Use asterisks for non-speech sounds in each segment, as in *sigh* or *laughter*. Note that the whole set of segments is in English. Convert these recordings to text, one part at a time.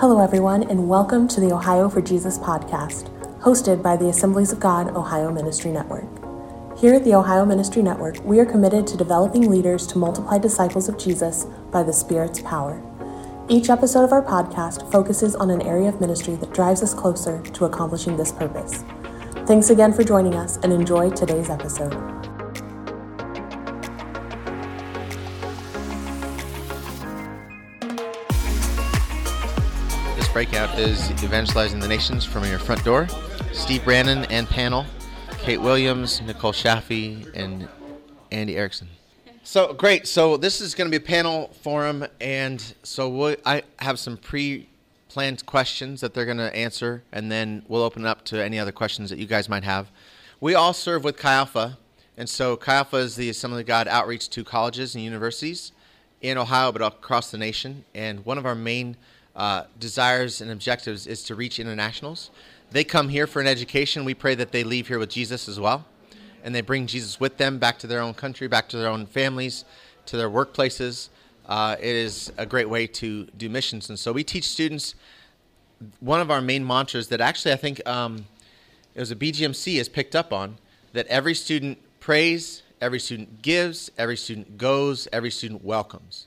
Hello, everyone, and welcome to the Ohio for Jesus podcast, hosted by the Assemblies of God Ohio Ministry Network. Here at the Ohio Ministry Network, we are committed to developing leaders to multiply disciples of Jesus by the Spirit's power. Each episode of our podcast focuses on an area of ministry that drives us closer to accomplishing this purpose. Thanks again for joining us and enjoy today's episode. Breakout is Evangelizing the Nations from Your Front Door. Steve Brandon and panel, Kate Williams, Nicole Shaffey, and Andy Erickson. So great. So this is going to be a panel forum, and so we'll, I have some pre-planned questions that they're going to answer, and then we'll open it up to any other questions that you guys might have. We all serve with Chi Alpha, and so Chi Alpha is the Assembly of God outreach to colleges and universities in Ohio, but across the nation. And one of our main uh, desires and objectives is to reach internationals. They come here for an education. We pray that they leave here with Jesus as well, and they bring Jesus with them back to their own country, back to their own families, to their workplaces. Uh, it is a great way to do missions, and so we teach students. One of our main mantras that actually I think um, it was a BGMC has picked up on that every student prays, every student gives, every student goes, every student welcomes.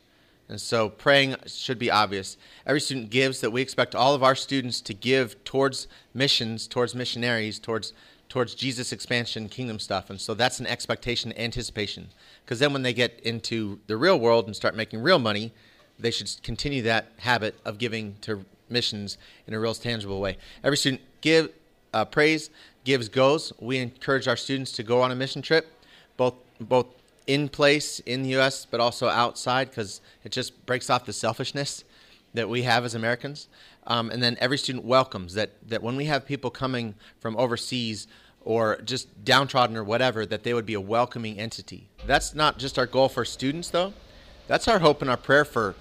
And so praying should be obvious. Every student gives that we expect all of our students to give towards missions, towards missionaries, towards towards Jesus expansion, kingdom stuff. And so that's an expectation, anticipation. Because then when they get into the real world and start making real money, they should continue that habit of giving to missions in a real tangible way. Every student give uh, praise, gives, goes. We encourage our students to go on a mission trip, both both in place in the U.S., but also outside, because it just breaks off the selfishness that we have as Americans. Um, and then every student welcomes that, that when we have people coming from overseas or just downtrodden or whatever, that they would be a welcoming entity. That's not just our goal for students, though. That's our hope and our prayer for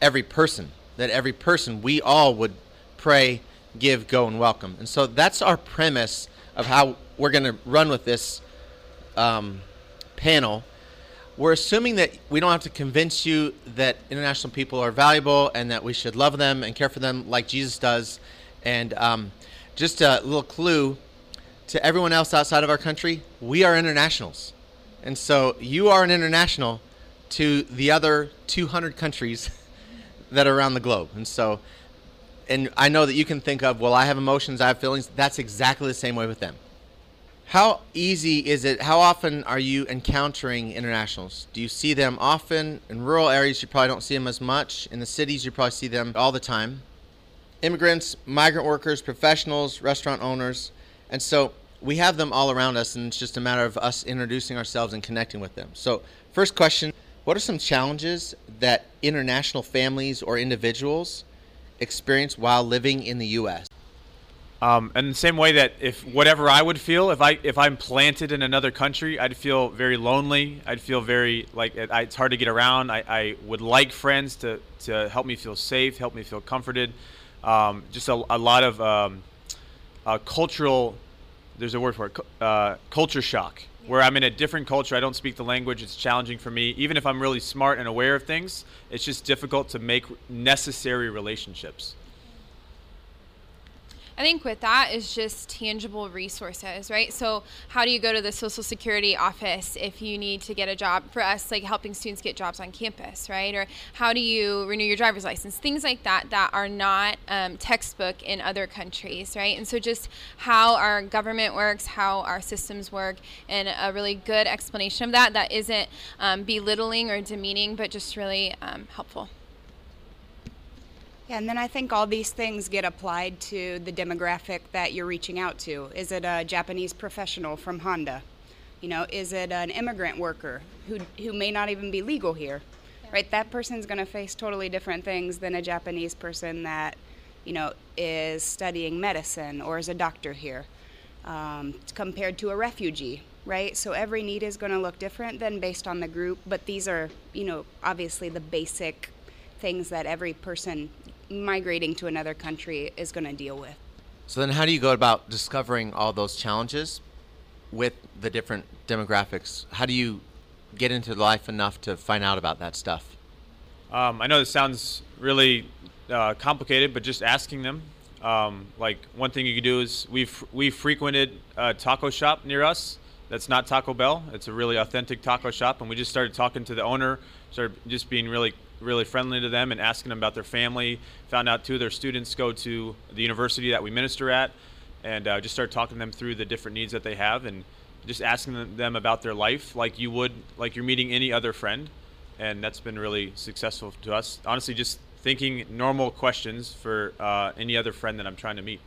every person, that every person, we all would pray, give, go, and welcome. And so that's our premise of how we're going to run with this um, panel we're assuming that we don't have to convince you that international people are valuable and that we should love them and care for them like Jesus does. And um, just a little clue to everyone else outside of our country we are internationals. And so you are an international to the other 200 countries *laughs* that are around the globe. And so, and I know that you can think of, well, I have emotions, I have feelings. That's exactly the same way with them. How easy is it? How often are you encountering internationals? Do you see them often? In rural areas, you probably don't see them as much. In the cities, you probably see them all the time. Immigrants, migrant workers, professionals, restaurant owners. And so we have them all around us, and it's just a matter of us introducing ourselves and connecting with them. So, first question What are some challenges that international families or individuals experience while living in the U.S.? Um, and the same way that if whatever I would feel if I if I'm planted in another country, I'd feel very lonely. I'd feel very like it's hard to get around. I, I would like friends to to help me feel safe, help me feel comforted. Um, just a, a, lot of um, uh, cultural. There's a word for it. Uh, culture shock. Where I'm in a different culture, I don't speak the language. It's challenging for me. Even if I'm really smart and aware of things, it's just difficult to make necessary relationships. I think with that is just tangible resources, right? So, how do you go to the Social Security office if you need to get a job? For us, like helping students get jobs on campus, right? Or how do you renew your driver's license? Things like that that are not um, textbook in other countries, right? And so, just how our government works, how our systems work, and a really good explanation of that that isn't um, belittling or demeaning, but just really um, helpful. Yeah, and then I think all these things get applied to the demographic that you're reaching out to. Is it a Japanese professional from Honda? You know, is it an immigrant worker who who may not even be legal here? Yeah. Right? That person's going to face totally different things than a Japanese person that, you know, is studying medicine or is a doctor here. Um, compared to a refugee, right? So every need is going to look different than based on the group, but these are, you know, obviously the basic things that every person migrating to another country is going to deal with. So then, how do you go about discovering all those challenges with the different demographics? How do you get into life enough to find out about that stuff? Um, I know this sounds really uh, complicated, but just asking them. Um, like one thing you could do is we've we frequented a taco shop near us. That's not Taco Bell. It's a really authentic taco shop, and we just started talking to the owner. Started just being really really friendly to them and asking them about their family. Found out two of their students go to the university that we minister at, and uh, just started talking them through the different needs that they have and just asking them about their life like you would like you're meeting any other friend. And that's been really successful to us. Honestly just thinking normal questions for uh, any other friend that i'm trying to meet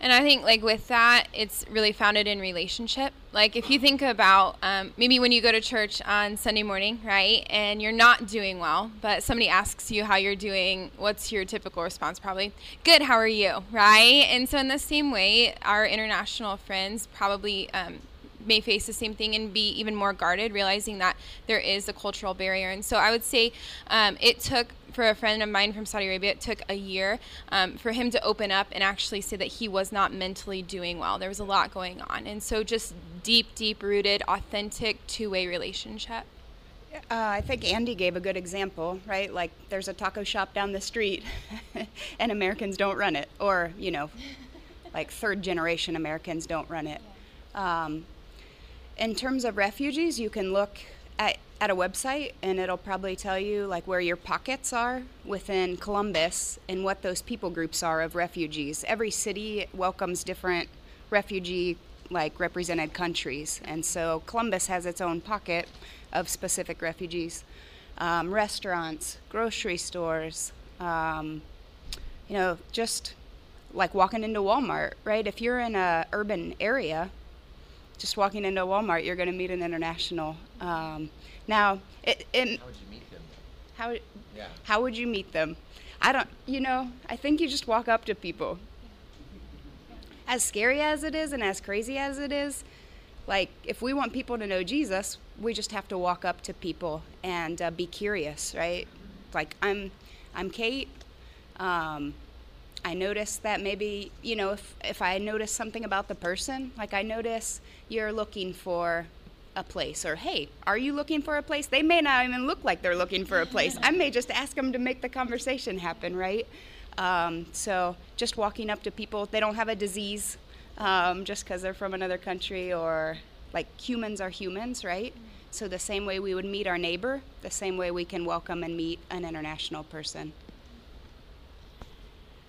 and I think, like, with that, it's really founded in relationship. Like, if you think about um, maybe when you go to church on Sunday morning, right, and you're not doing well, but somebody asks you how you're doing, what's your typical response? Probably, good, how are you, right? And so, in the same way, our international friends probably um, may face the same thing and be even more guarded, realizing that there is a cultural barrier. And so I would say um, it took for a friend of mine from Saudi Arabia, it took a year um, for him to open up and actually say that he was not mentally doing well. There was a lot going on. And so just deep, deep rooted, authentic, two way relationship. Uh, I think Andy gave a good example, right? Like there's a taco shop down the street *laughs* and Americans don't run it, or, you know, like third generation Americans don't run it. Um, in terms of refugees, you can look at, at a website and it'll probably tell you like where your pockets are within Columbus and what those people groups are of refugees. Every city welcomes different refugee like represented countries, and so Columbus has its own pocket of specific refugees. Um, restaurants, grocery stores, um, you know, just like walking into Walmart, right? If you're in a urban area, just walking into Walmart, you're going to meet an international. Um, now, it, it, How would you meet them? how Yeah. how would you meet them? I don't. You know, I think you just walk up to people. As scary as it is, and as crazy as it is, like if we want people to know Jesus, we just have to walk up to people and uh, be curious, right? Like I'm, I'm Kate. Um, I notice that maybe, you know, if, if I notice something about the person, like I notice you're looking for a place, or hey, are you looking for a place? They may not even look like they're looking for a place. *laughs* I may just ask them to make the conversation happen, right? Um, so just walking up to people, they don't have a disease um, just because they're from another country, or like humans are humans, right? So the same way we would meet our neighbor, the same way we can welcome and meet an international person.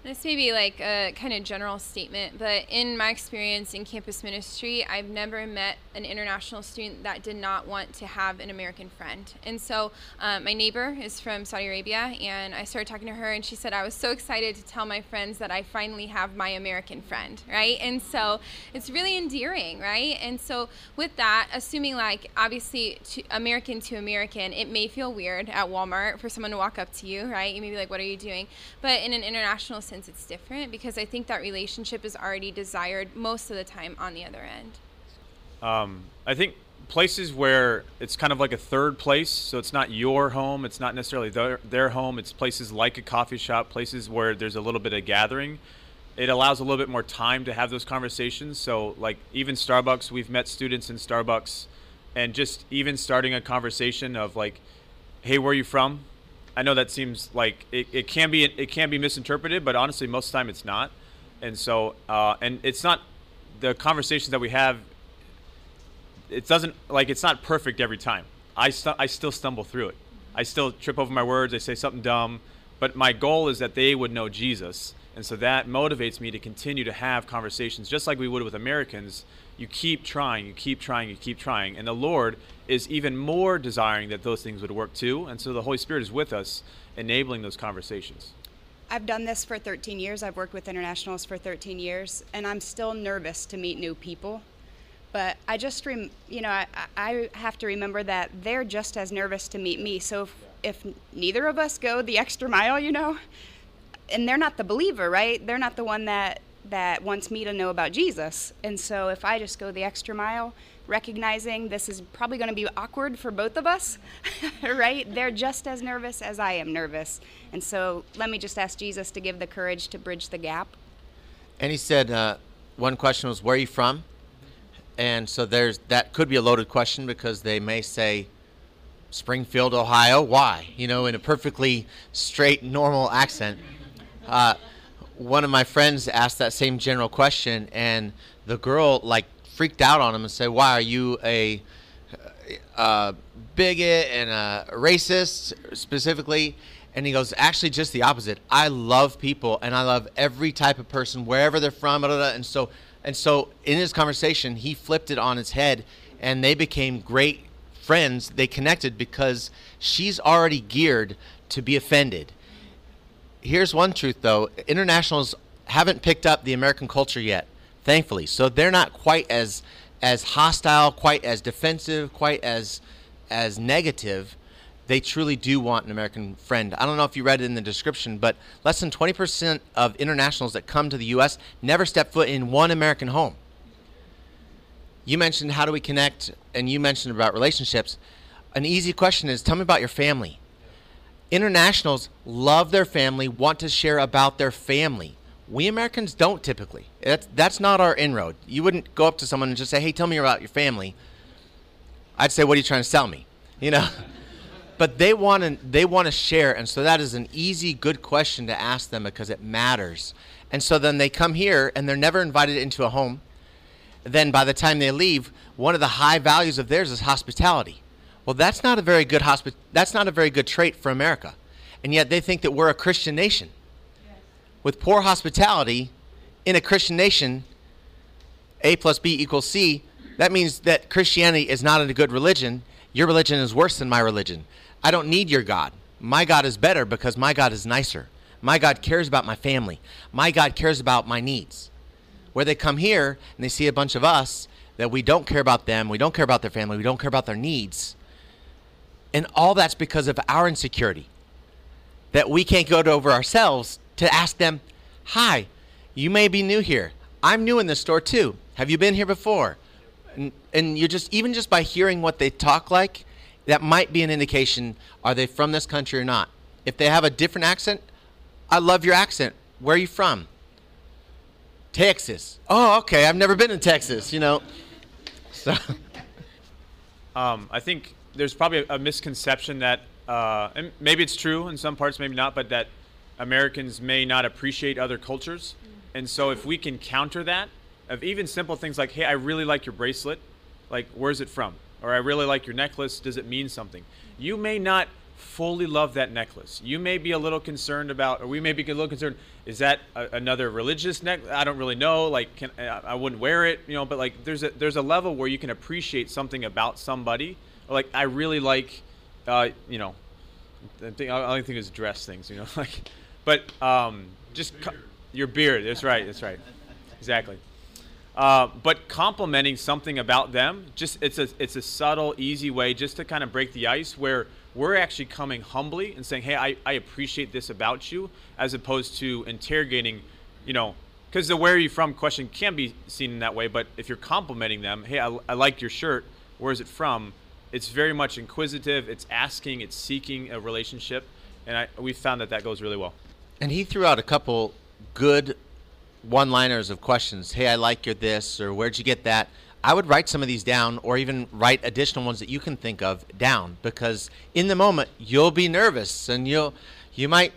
This may be like a kind of general statement, but in my experience in campus ministry, I've never met an international student that did not want to have an American friend. And so, um, my neighbor is from Saudi Arabia, and I started talking to her, and she said, I was so excited to tell my friends that I finally have my American friend, right? And so, it's really endearing, right? And so, with that, assuming like obviously to American to American, it may feel weird at Walmart for someone to walk up to you, right? You may be like, What are you doing? But in an international sense, it's different because I think that relationship is already desired most of the time on the other end. Um, I think places where it's kind of like a third place, so it's not your home, it's not necessarily their, their home, it's places like a coffee shop, places where there's a little bit of gathering. It allows a little bit more time to have those conversations. So, like, even Starbucks, we've met students in Starbucks, and just even starting a conversation of, like, hey, where are you from? I know that seems like it, it can be it can be misinterpreted, but honestly, most of the time it's not. And so, uh, and it's not the conversations that we have. It doesn't like it's not perfect every time. I stu- I still stumble through it. I still trip over my words. I say something dumb, but my goal is that they would know Jesus, and so that motivates me to continue to have conversations just like we would with Americans. You keep trying, you keep trying, you keep trying, and the Lord is even more desiring that those things would work too. And so the Holy Spirit is with us, enabling those conversations. I've done this for 13 years. I've worked with internationals for 13 years, and I'm still nervous to meet new people. But I just, rem- you know, I, I have to remember that they're just as nervous to meet me. So if, if neither of us go the *laughs* extra mile, you know, and they're not the believer, right? They're not the one that that wants me to know about Jesus. And so if I just go the extra mile, recognizing this is probably going to be awkward for both of us, *laughs* right? They're just as nervous as I am nervous. And so let me just ask Jesus to give the courage to bridge the gap. And he said, uh, one question was, "Where are you from?" And so there's that could be a loaded question because they may say, Springfield, Ohio. Why? You know, in a perfectly straight, normal accent. Uh, one of my friends asked that same general question, and the girl like freaked out on him and said, "Why are you a, a bigot and a racist specifically?" And he goes, "Actually, just the opposite. I love people, and I love every type of person, wherever they're from." Blah, blah, blah. And so, and so, in his conversation, he flipped it on its head, and they became great friends. They connected because she's already geared to be offended here's one truth though. Internationals haven't picked up the american culture yet thankfully. So they're not quite as as hostile quite as defensive quite as as negative. They truly do want an american friend. I don't know if you read it in the description but less than 20% of internationals that come to the us never step foot in one american home. You mentioned how do we connect and you mentioned about relationships. An easy question is tell me about your family internationals love their family, want to share about their family. We Americans don't typically. That's, that's not our inroad. You wouldn't go up to someone and just say, hey, tell me about your family. I'd say, what are you trying to sell me? You know? *laughs* but they want to they want to share and so that is an easy good question to ask them because it matters and so then they come here and they're never invited into a home then by the time they leave one of the high values of theirs is hospitality well, that's not a very good hospi- that's not a very good trait for America. And yet they think that we're a Christian nation. Yes. With poor hospitality in a Christian nation, A plus B equals C, that means that Christianity is not a good religion. Your religion is worse than my religion. I don't need your God. My God is better because my God is nicer. My God cares about my family. My God cares about my needs. Where they come here and they see a bunch of us that we don't care about them, we don't care about their family, we don't care about their needs and all that's because of our insecurity. That we can't go to over ourselves to ask them, Hi, you may be new here. I'm new in this store too. Have you been here before? And, and you're just, even just by hearing what they talk like, that might be an indication are they from this country or not? If they have a different accent, I love your accent. Where are you from? Texas. Oh, okay. I've never been in Texas, you know. *laughs* So um, I think there's probably a, a misconception that, uh, and maybe it's true in some parts, maybe not, but that Americans may not appreciate other cultures. And so if we can counter that, of even simple things like, hey, I really like your bracelet, like, where's it from? Or I really like your necklace, does it mean something? You may not fully love that necklace. You may be a little concerned about, or we may be a little concerned, is that a, another religious necklace? I don't really know. Like, can, I wouldn't wear it, you know, but like, there's a, there's a level where you can appreciate something about somebody like I really like, uh, you know, the thing, I only think is dress things, you know, *laughs* like, but um, just co- your beard. That's right. That's right. Exactly. Uh, but complimenting something about them, just it's a it's a subtle, easy way just to kind of break the ice where we're actually coming humbly and saying, hey, I, I appreciate this about you, as opposed to interrogating, you know, because the where are you from question can be seen in that way. But if you're complimenting them, hey, I, I like your shirt. Where is it from? It's very much inquisitive. It's asking. It's seeking a relationship, and I, we found that that goes really well. And he threw out a couple good one-liners of questions. Hey, I like your this, or where'd you get that? I would write some of these down, or even write additional ones that you can think of down, because in the moment you'll be nervous and you'll you might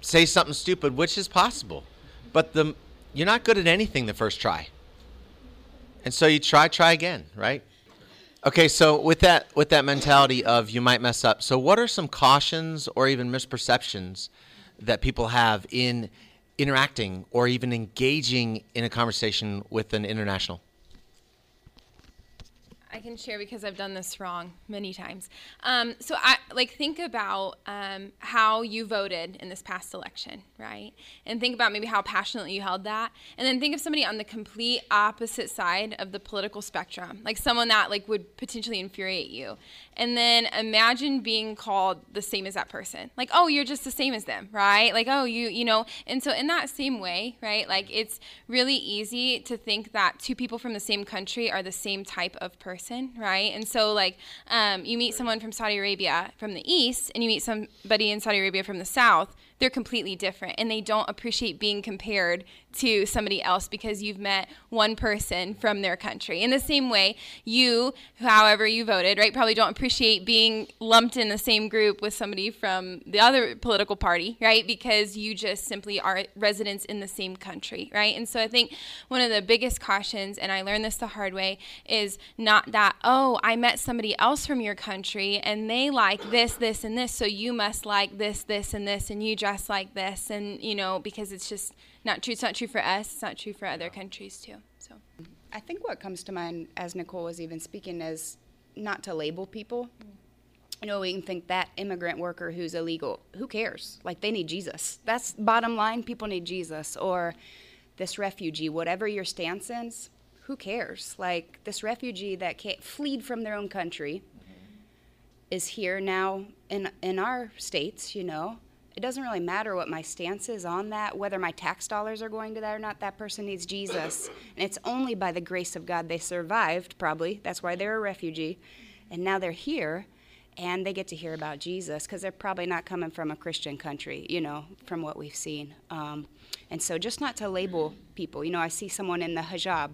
say something stupid, which is possible, but the you're not good at anything the first try, and so you try, try again, right? Okay, so with that with that mentality of you might mess up, so what are some cautions or even misperceptions that people have in interacting or even engaging in a conversation with an international? I can share because I've done this wrong many times. Um, so I like think about um, how you voted in this past election, right? And think about maybe how passionately you held that, and then think of somebody on the complete opposite side of the political spectrum, like someone that like would potentially infuriate you, and then imagine being called the same as that person, like oh you're just the same as them, right? Like oh you you know, and so in that same way, right? Like it's really easy to think that two people from the same country are the same type of person person, right? And so, like, um, you meet someone from Saudi Arabia from the east, and you meet somebody in Saudi Arabia from the south. They're completely different, and they don't appreciate being compared to somebody else because you've met one person from their country. In the same way, you, however you voted, right, probably don't appreciate being lumped in the same group with somebody from the other political party, right? Because you just simply are residents in the same country, right? And so I think one of the biggest cautions, and I learned this the hard way, is not that, oh, I met somebody else from your country and they like this, this, and this, so you must like this, this, and this, and you dress like this, and, you know, because it's just not true. It's not true for us, it's not true for other countries, too. So. I think what comes to mind as Nicole was even speaking is not to label people. Mm. You know, we can think that immigrant worker who's illegal, who cares? Like they need Jesus. That's bottom line. People need Jesus. Or this refugee, whatever your stance is, who cares? Like this refugee that can't fleed from their own country mm-hmm. is here now in in our states, you know, it doesn't really matter what my stance is on that, whether my tax dollars are going to that or not. That person needs Jesus. And it's only by the grace of God they survived, probably. That's why they're a refugee. And now they're here and they get to hear about Jesus because they're probably not coming from a Christian country, you know, from what we've seen. Um, and so just not to label people. You know, I see someone in the hijab.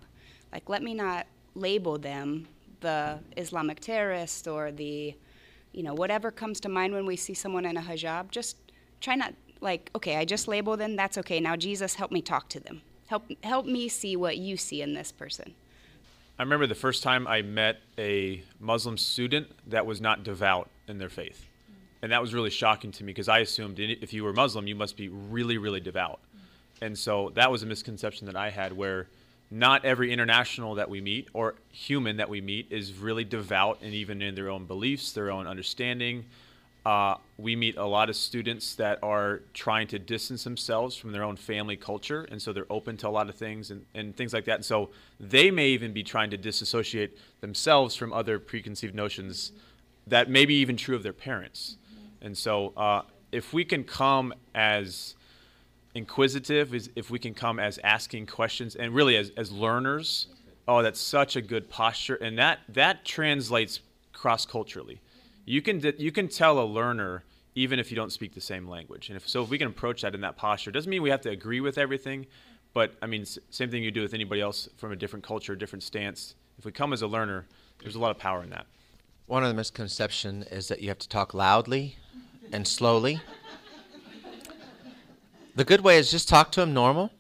Like, let me not label them the Islamic terrorist or the, you know, whatever comes to mind when we see someone in a hijab. Just try not like okay i just label them that's okay. Now jesus help me talk to them. Help help me see what you see in this person. I remember the first time i met a muslim student that was not devout in their faith. And that was really shocking to me because i assumed if you were muslim you must be really really devout. And so that was a misconception that i had where not every international that we meet or human that we meet is really devout and even in their own beliefs their own understanding uh, we meet a lot of students that are trying to distance themselves from their own family culture, and so they're open to a lot of things and, and things like that. And so they may even be trying to disassociate themselves from other preconceived notions that may be even true of their parents. And so uh, if we can come as inquisitive, if we can come as asking questions, and really as, as learners, oh, that's such a good posture, and that that translates cross culturally you can you can tell a learner even if you don't speak the same language. And if so, if we can approach that in that posture, doesn't mean we have to agree with everything, but I mean, same thing you do with anybody else from a different culture, different stance. If we come as a learner, there's a lot of power in that. One of the misconceptions is that you have to talk loudly and slowly. the good way is just talk to them normal,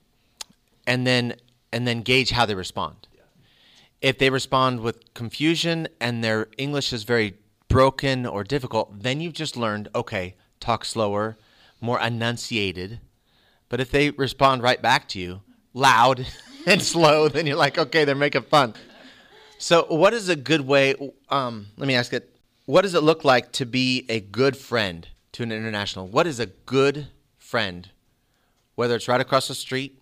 and then and then gauge how they respond. If they respond with confusion and their English is very broken or difficult, then you've just learned, okay, talk slower, more enunciated. But if they respond right back to you, loud *laughs* and slow, then you're like, okay, they're making fun. So, what is a good way? Um, let me ask it. What does it look like to be a good friend to an international? What is a good friend? Whether it's right across the street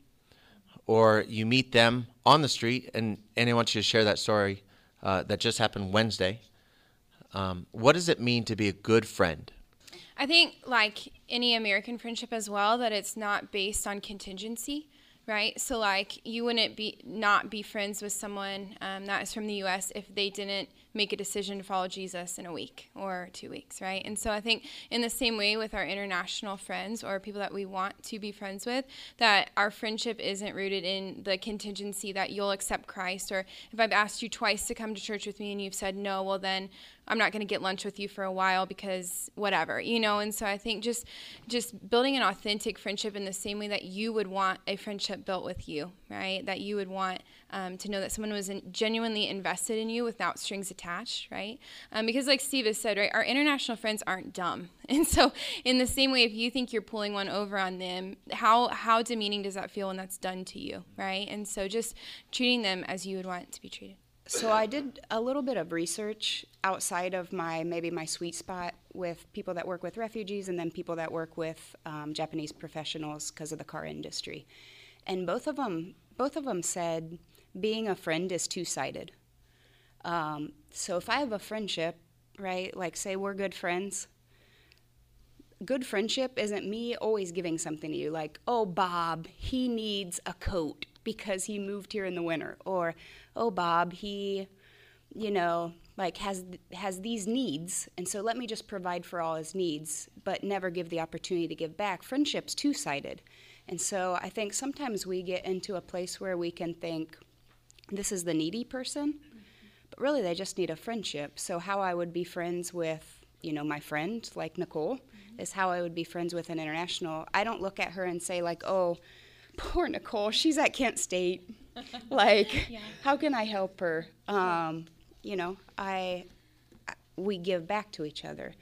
or you meet them on the street, and, and I want you to share that story uh, that just happened Wednesday. Um, what does it mean to be a good friend? I think, like any American friendship as well, that it's not based on contingency, right? So, like, you wouldn't be not be friends with someone um, that is from the U.S. if they didn't make a decision to follow Jesus in a week or two weeks, right? And so I think in the same way with our international friends or people that we want to be friends with, that our friendship isn't rooted in the contingency that you'll accept Christ or if I've asked you twice to come to church with me and you've said no, well then I'm not going to get lunch with you for a while because whatever, you know. And so I think just just building an authentic friendship in the same way that you would want a friendship built with you, right? That you would want um, to know that someone was in, genuinely invested in you without strings attached, right? Um, because, like Steve has said, right, our international friends aren't dumb, *laughs* and so in the same way, if you think you're pulling one over on them, how how demeaning does that feel when that's done to you, right? And so just treating them as you would want to be treated. So I did a little bit of research outside of my maybe my sweet spot with people that work with refugees and then people that work with um, Japanese professionals because of the car industry, and both of them both of them said being a friend is two sided. Um, so if I have a friendship, right, like say we're good friends, good friendship isn't me always giving something to you, like, oh, Bob, he needs a coat because he moved here in the winter, or oh, Bob, he, you know, like has has these needs and so let me just provide for all his needs but never give the opportunity to give back friendship's two-sided and so i think sometimes we get into a place where we can think this is the needy person. but really they just need a friendship. So how I would be friends with, you know, my friend like Nicole is how I would be friends with an international. I don't look at her and say like, "Oh, poor Nicole, she's at Kent State. *laughs* like, yeah. how can I help her?" Um, you know, I we give back to each other.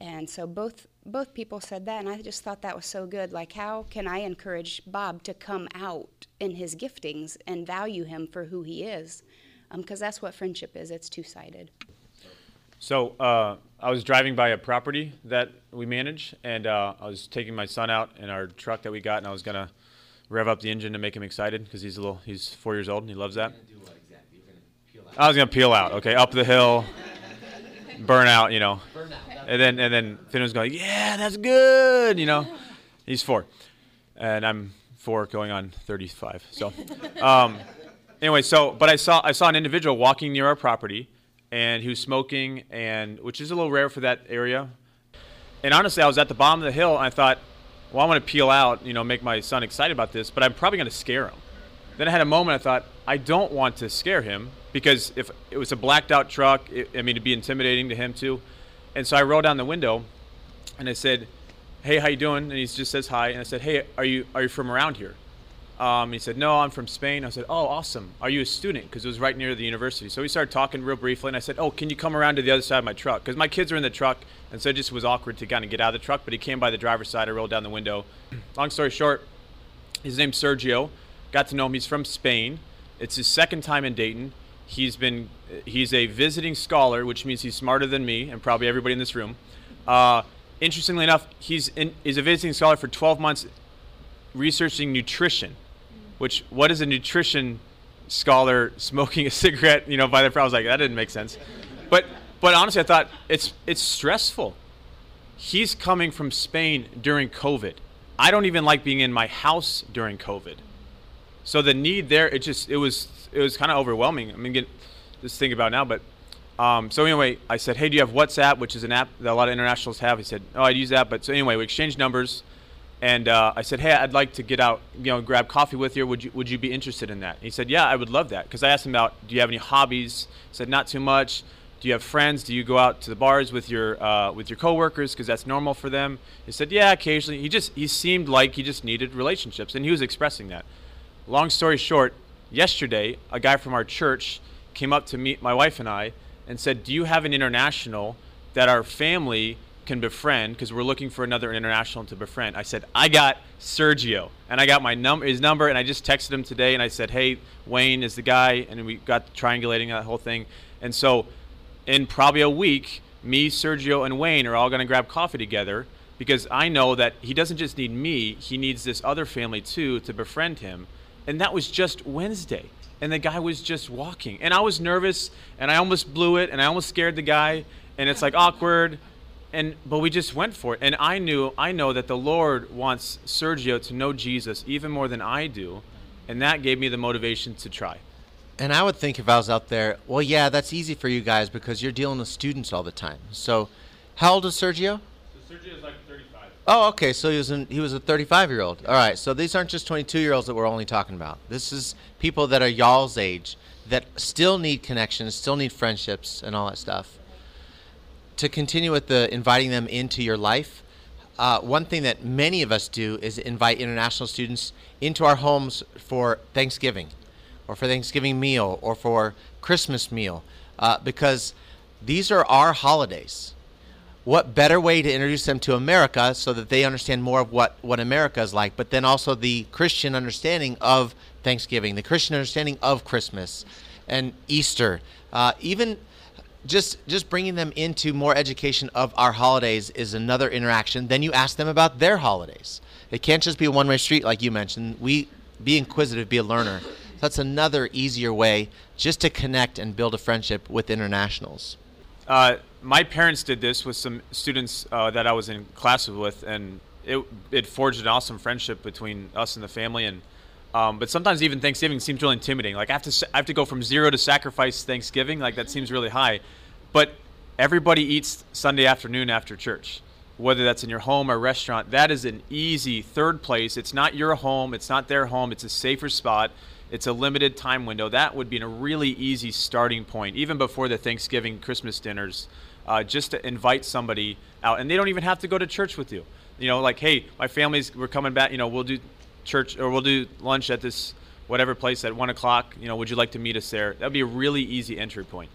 And so both both people said that and I just thought that was so good. Like how can I encourage Bob to come out in his giftings and value him for who he is? Because um, that's what friendship is. It's two-sided. So uh, I was driving by a property that we manage, and uh, I was taking my son out in our truck that we got, and I was gonna rev up the engine to make him excited because he's a little, he's four years old and he loves that. I was gonna peel out. Okay, up the hill, burn out. You know, and then and then Finn was going, yeah, that's good. You know, he's four, and I'm four going on 35. So, *laughs* um, anyway, so but I saw I saw an individual walking near our property and he was smoking, and which is a little rare for that area. And honestly, I was at the bottom of the hill, and I thought, well, I want to peel out, you know, make my son excited about this, but I'm probably going to scare him. Then I had a moment. I thought, I don't want to scare him because if it was a blacked out truck, it, I mean, it'd be intimidating to him too. And so I rolled down the window, and I said, "Hey, how you doing?" And he just says hi. And I said, "Hey, are you are you from around here?" Um, he said, No, I'm from Spain. I said, Oh, awesome. Are you a student? Because it was right near the university. So we started talking real briefly, and I said, Oh, can you come around to the other side of my truck? Because my kids are in the truck, and so it just was awkward to kind of get out of the truck. But he came by the driver's side. I rolled down the window. Long story short, his name's Sergio. Got to know him. He's from Spain. It's his second time in Dayton. He's been he's a visiting scholar, which means he's smarter than me and probably everybody in this room. Uh, interestingly enough, he's in, he's a visiting scholar for 12 months researching nutrition which what is a nutrition scholar smoking *laughs* a cigarette? You know, by the way, I was like, that didn't make sense. But but honestly, I thought it's it's stressful. He's coming from Spain during COVID. I don't even like being in my house during COVID. So the need there, it just it was it was kind of overwhelming. I mean, get this thing about now, but um, so anyway, I said, hey, do you have WhatsApp, which is an app that a lot of internationals have? He said, oh, I'd use that. But so anyway, we exchanged numbers. And uh, I said, "Hey, I'd like to get out, you know, grab coffee with you. Would you Would you be interested in that?" he said, "Yeah, I would love that." Because I asked him about, "Do you have any hobbies?" He said, "Not too much." Do you have friends? Do you go out to the bars with your uh, with your coworkers? Because that's normal for them. He said, "Yeah, occasionally." He just he seemed like he just needed relationships, and he was expressing that. Long story short, yesterday a guy from our church came up to meet my wife and I and said, "Do you have an international that our family can befriend because we're looking for another international to befriend. I said, I got Sergio. And I got my num- his number and I just texted him today and I said, hey, Wayne is the guy. And we got triangulating that whole thing. And so in probably a week, me, Sergio, and Wayne are all going to grab coffee together because I know that he doesn't just need me, he needs this other family too to befriend him. And that was just Wednesday. And the guy was just walking. And I was nervous and I almost blew it and I almost scared the guy. And it's like awkward and but we just went for it and i knew i know that the lord wants sergio to know jesus even more than i do and that gave me the motivation to try and i would think if i was out there well yeah that's easy for you guys because you're dealing with students all the time so how old is sergio so sergio's like 35 oh okay so he was he was a 35 year old all right so these aren't just 22 year olds that we're only talking about. This is people that are y'all's age that still need connections still need friendships and all that stuff. To continue with the inviting them into your life, uh, one thing that many of us do is invite international students into our homes for Thanksgiving, or for Thanksgiving meal, or for Christmas meal, uh, because these are our holidays. What better way to introduce them to America so that they understand more of what, what America is like, but then also the Christian understanding of Thanksgiving, the Christian understanding of Christmas and Easter, uh, even just just bringing them into more education of our holidays is another interaction. Then you ask them about their holidays. It can't just be a one-way street like you mentioned. We be inquisitive, be a learner. That's another easier way just to connect and build a friendship with internationals. Uh, my parents did this with some students uh, that I was in classes with, and it it forged an awesome friendship between us and the family. And um, but sometimes even Thanksgiving seems really intimidating. Like I have to I have to go from zero to sacrifice Thanksgiving. Like that seems really high. But everybody eats Sunday afternoon after church, whether that's in your home or restaurant. That is an easy third place. It's not your home. It's not their home. It's a safer spot. It's a limited time window. That would be a really easy starting point, even before the Thanksgiving, Christmas dinners, uh, just to invite somebody out. And they don't even have to go to church with you. You know, like, hey, my family's, we're coming back, you know, we'll do church or we'll do lunch at this whatever place at one o'clock. You know, would you like to meet us there? That would be a really easy entry point.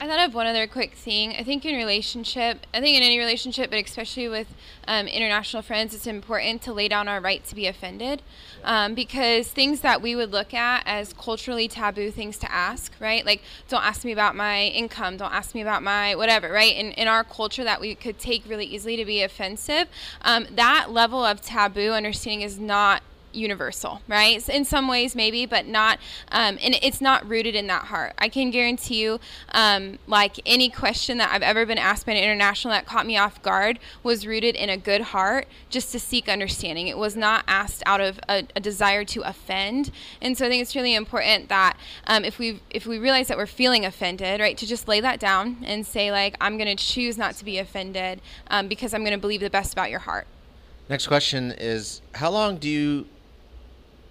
I thought of one other quick thing. I think in relationship, I think in any relationship, but especially with um, international friends, it's important to lay down our right to be offended, um, because things that we would look at as culturally taboo things to ask, right? Like, don't ask me about my income, don't ask me about my whatever, right? In in our culture, that we could take really easily to be offensive, um, that level of taboo understanding is not universal, right? In some ways, maybe, but not, um, and it's not rooted in that heart. I can guarantee you, um, like any question that I've ever been asked by an international that caught me off guard was rooted in a good heart, just to seek understanding. It was not asked out of a, a desire to offend, and so I think it's really important that um, if we if we realize that we're feeling offended, right, to just lay that down and say like, I'm going to choose not to be offended um, because I'm going to believe the best about your heart. Next question is How long do you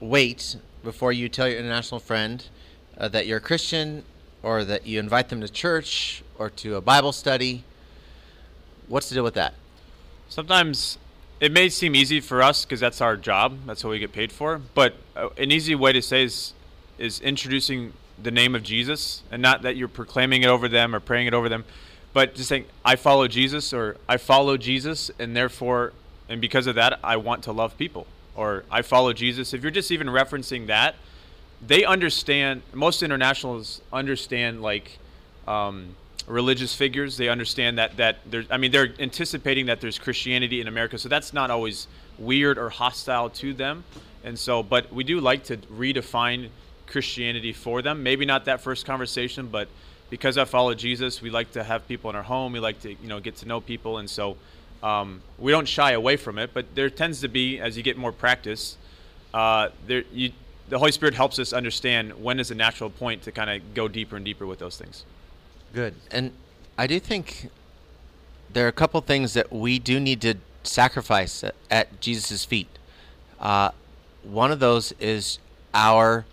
wait before you tell your international friend uh, that you're a Christian or that you invite them to church or to a Bible study? What's the deal with that? Sometimes it may seem easy for us because that's our job, that's what we get paid for. But uh, an easy way to say is is introducing the name of Jesus, and not that you're proclaiming it over them or praying it over them, but just saying, "I follow Jesus," or "I follow Jesus," and therefore, and because of that, I want to love people or I follow Jesus, if you're just even referencing that, they understand. Most internationals understand like um, religious figures. They understand that that there's. I mean, they're anticipating that there's Christianity in America, so that's not always weird or hostile to them. And so, but we do like to redefine Christianity for them. Maybe not that first conversation, but because I follow Jesus, we like to have people in our home. We like to you know get to know people, and so um, we don't shy away from it, but there tends to be, as you get more practice, uh, there you, the Holy Spirit helps us understand when is a natural point to kind of go deeper and deeper with those things. Good. And I do think there are a couple things that we do need to sacrifice at, at Jesus' feet. Uh, one of those is our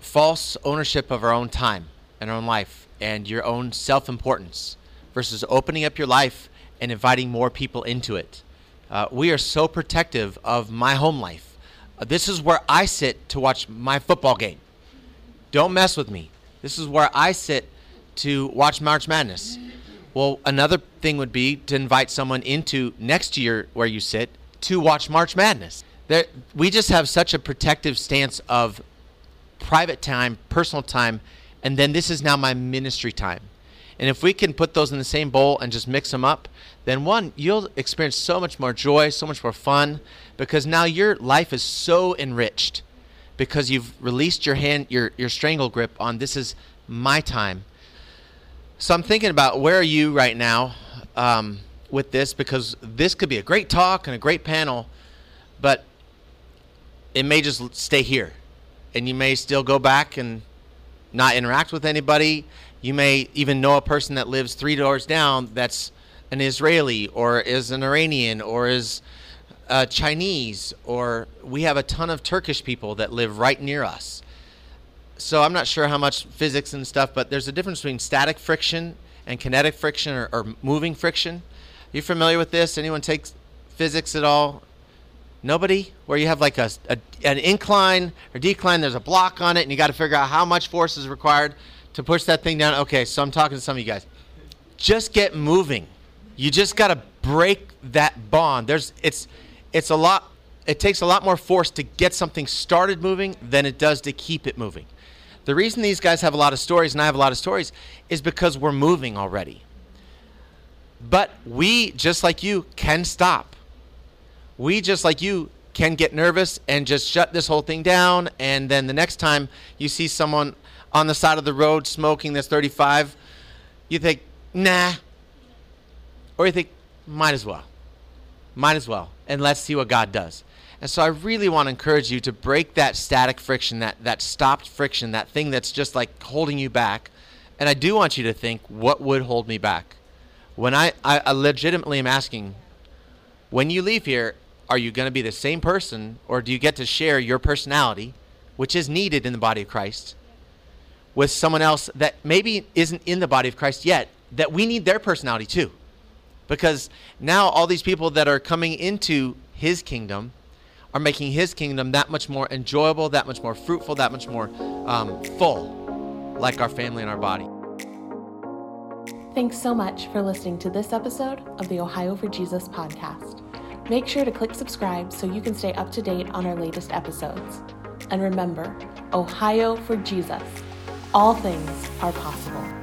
false ownership of our own time and our own life and your own self importance versus opening up your life and inviting more people into it. Uh, we are so protective of my home life. Uh, this is where I sit to watch my football game. Don't mess with me. This is where I sit to watch March Madness. Well, another thing would be to invite someone into next year where you sit to watch March Madness. There, we just have such a protective stance of private time, personal time, and then this is now my ministry time. And if we can put those in the same bowl and just mix them up, then one, you'll experience so much more joy, so much more fun, because now your life is so enriched because you've released your hand, your, your strangle grip on this is my time. So I'm thinking about where are you right now um, with this because this could be a great talk and a great panel, but it may just stay here. And you may still go back and not interact with anybody. You may even know a person that lives three doors down that's an Israeli or is an Iranian or is uh, Chinese, or we have a ton of Turkish people that live right near us. So I'm not sure how much physics and stuff, but there's a difference between static friction and kinetic friction or, or moving friction. Are you familiar with this? Anyone takes physics at all? Nobody? Where you have like a, a, an incline or decline, there's a block on it, and you got to figure out how much force is required to push that thing down. Okay, so I'm talking to some of you guys. Just get moving. You just got to break that bond. There's it's it's a lot it takes a lot more force to get something started moving than it does to keep it moving. The reason these guys have a lot of stories and I have a lot of stories is because we're moving already. But we just like you can stop. We just like you can get nervous and just shut this whole thing down and then the next time you see someone on the side of the road smoking that's 35, you think, "Nah, or you think, might as well. Might as well. And let's see what God does. And so I really want to encourage you to break that static friction, that, that stopped friction, that thing that's just like holding you back. And I do want you to think, what would hold me back? When I, I, I legitimately am asking, when you leave here, are you going to be the same person or do you get to share your personality which is needed in the body of Christ, with someone else that maybe isn't in the body of Christ yet, that we need their personality too. Because now all these people that are coming into his kingdom are making his kingdom that much more enjoyable, that much more fruitful, that much more um, full, like our family and our body. Thanks so much for listening to this episode of the Ohio for Jesus podcast. Make sure to click subscribe so you can stay up to date on our latest episodes. And remember, Ohio for Jesus. All things are possible.